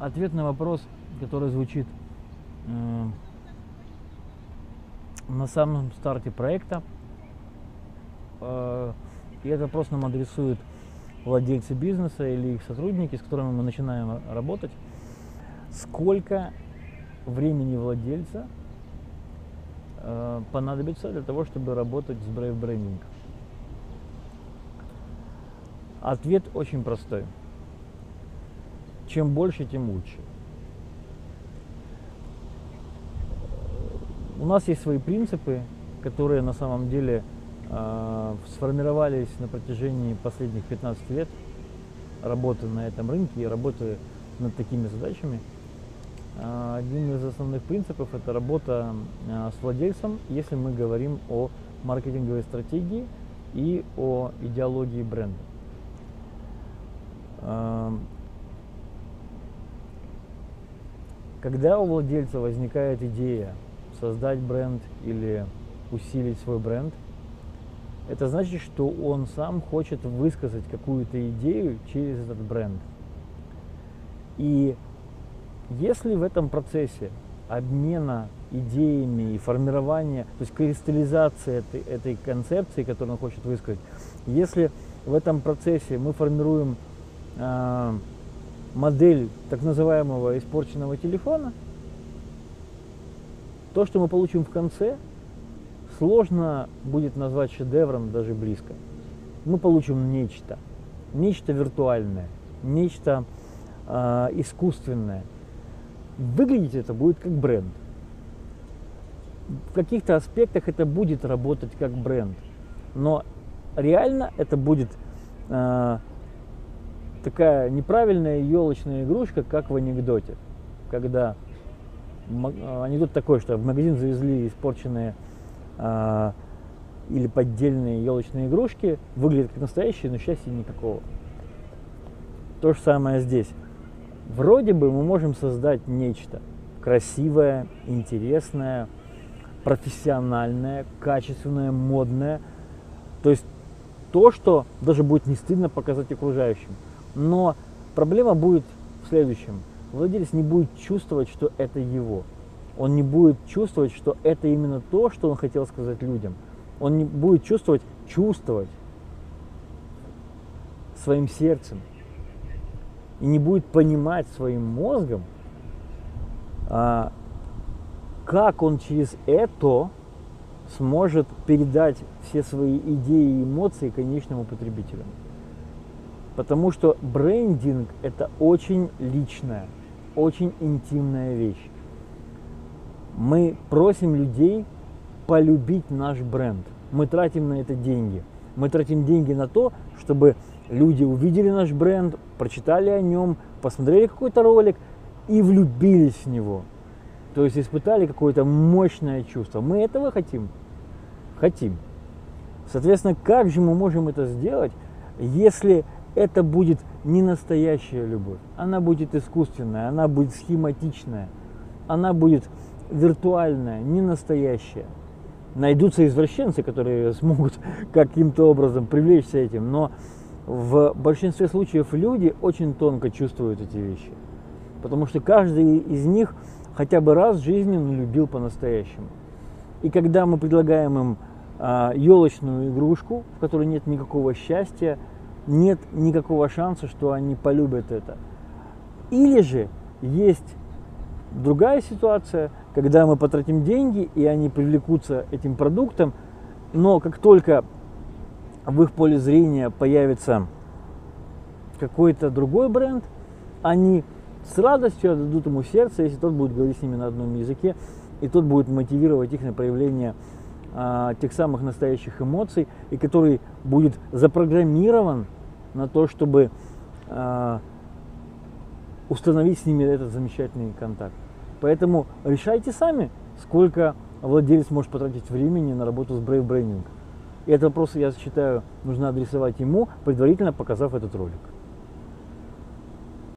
ответ на вопрос, который звучит э, на самом старте проекта. Э, и этот вопрос нам адресуют владельцы бизнеса или их сотрудники, с которыми мы начинаем работать. Сколько времени владельца э, понадобится для того, чтобы работать с Brave Branding? Ответ очень простой. Чем больше, тем лучше. У нас есть свои принципы, которые на самом деле э, сформировались на протяжении последних 15 лет работы на этом рынке и работы над такими задачами. Э, один из основных принципов это работа э, с владельцем, если мы говорим о маркетинговой стратегии и о идеологии бренда. Когда у владельца возникает идея создать бренд или усилить свой бренд, это значит, что он сам хочет высказать какую-то идею через этот бренд. И если в этом процессе обмена идеями и формирования, то есть кристаллизации этой, этой концепции, которую он хочет высказать, если в этом процессе мы формируем э, модель так называемого испорченного телефона, то, что мы получим в конце, сложно будет назвать шедевром даже близко. Мы получим нечто, нечто виртуальное, нечто э, искусственное. Выглядеть это будет как бренд. В каких-то аспектах это будет работать как бренд, но реально это будет э, такая неправильная елочная игрушка, как в анекдоте, когда анекдот такой, что в магазин завезли испорченные а, или поддельные елочные игрушки, выглядят как настоящие, но счастья никакого. То же самое здесь. Вроде бы мы можем создать нечто красивое, интересное, профессиональное, качественное, модное. То есть то, что даже будет не стыдно показать окружающим. Но проблема будет в следующем. Владелец не будет чувствовать, что это его. Он не будет чувствовать, что это именно то, что он хотел сказать людям. Он не будет чувствовать, чувствовать своим сердцем. И не будет понимать своим мозгом, а, как он через это сможет передать все свои идеи и эмоции конечному потребителю. Потому что брендинг это очень личная, очень интимная вещь. Мы просим людей полюбить наш бренд. Мы тратим на это деньги. Мы тратим деньги на то, чтобы люди увидели наш бренд, прочитали о нем, посмотрели какой-то ролик и влюбились в него. То есть испытали какое-то мощное чувство. Мы этого хотим? Хотим. Соответственно, как же мы можем это сделать, если это будет не настоящая любовь. Она будет искусственная, она будет схематичная, она будет виртуальная, не настоящая. Найдутся извращенцы, которые смогут каким-то образом привлечься этим, но в большинстве случаев люди очень тонко чувствуют эти вещи. Потому что каждый из них хотя бы раз в жизни любил по-настоящему. И когда мы предлагаем им а, елочную игрушку, в которой нет никакого счастья, нет никакого шанса, что они полюбят это. Или же есть другая ситуация, когда мы потратим деньги, и они привлекутся этим продуктом, но как только в их поле зрения появится какой-то другой бренд, они с радостью отдадут ему сердце, если тот будет говорить с ними на одном языке, и тот будет мотивировать их на проявление а, тех самых настоящих эмоций, и который будет запрограммирован на то, чтобы а, установить с ними этот замечательный контакт. Поэтому решайте сами, сколько владелец может потратить времени на работу с Brave Branding. И этот вопрос, я считаю, нужно адресовать ему, предварительно показав этот ролик.